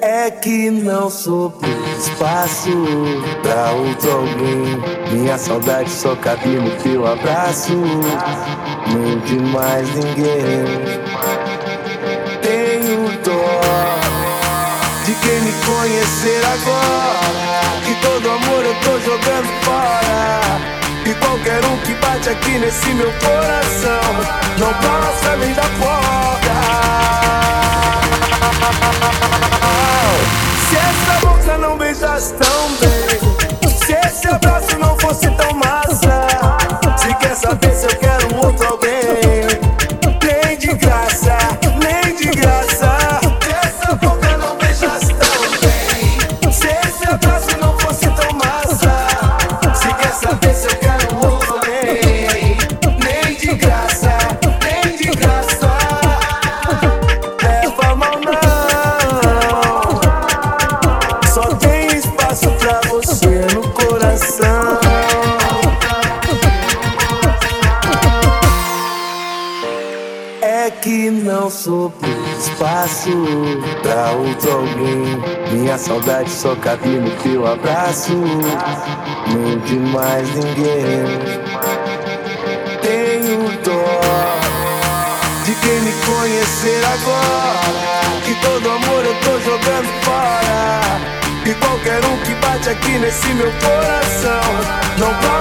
É que não sobrou espaço pra outro alguém. Minha saudade só cabe no teu abraço. Nem de mais ninguém. Tenho dó de quem me conhecer agora. Que todo amor eu tô jogando fora. E qualquer um que bate aqui nesse meu coração não passa nem da porta. Não beijasse tão bem, que não sobrou espaço pra outro alguém. Minha saudade só cabe no teu abraço. Nem de mais ninguém. Tenho dó de quem me conhecer agora. Que todo amor eu tô jogando fora. E qualquer um que bate aqui nesse meu coração não passa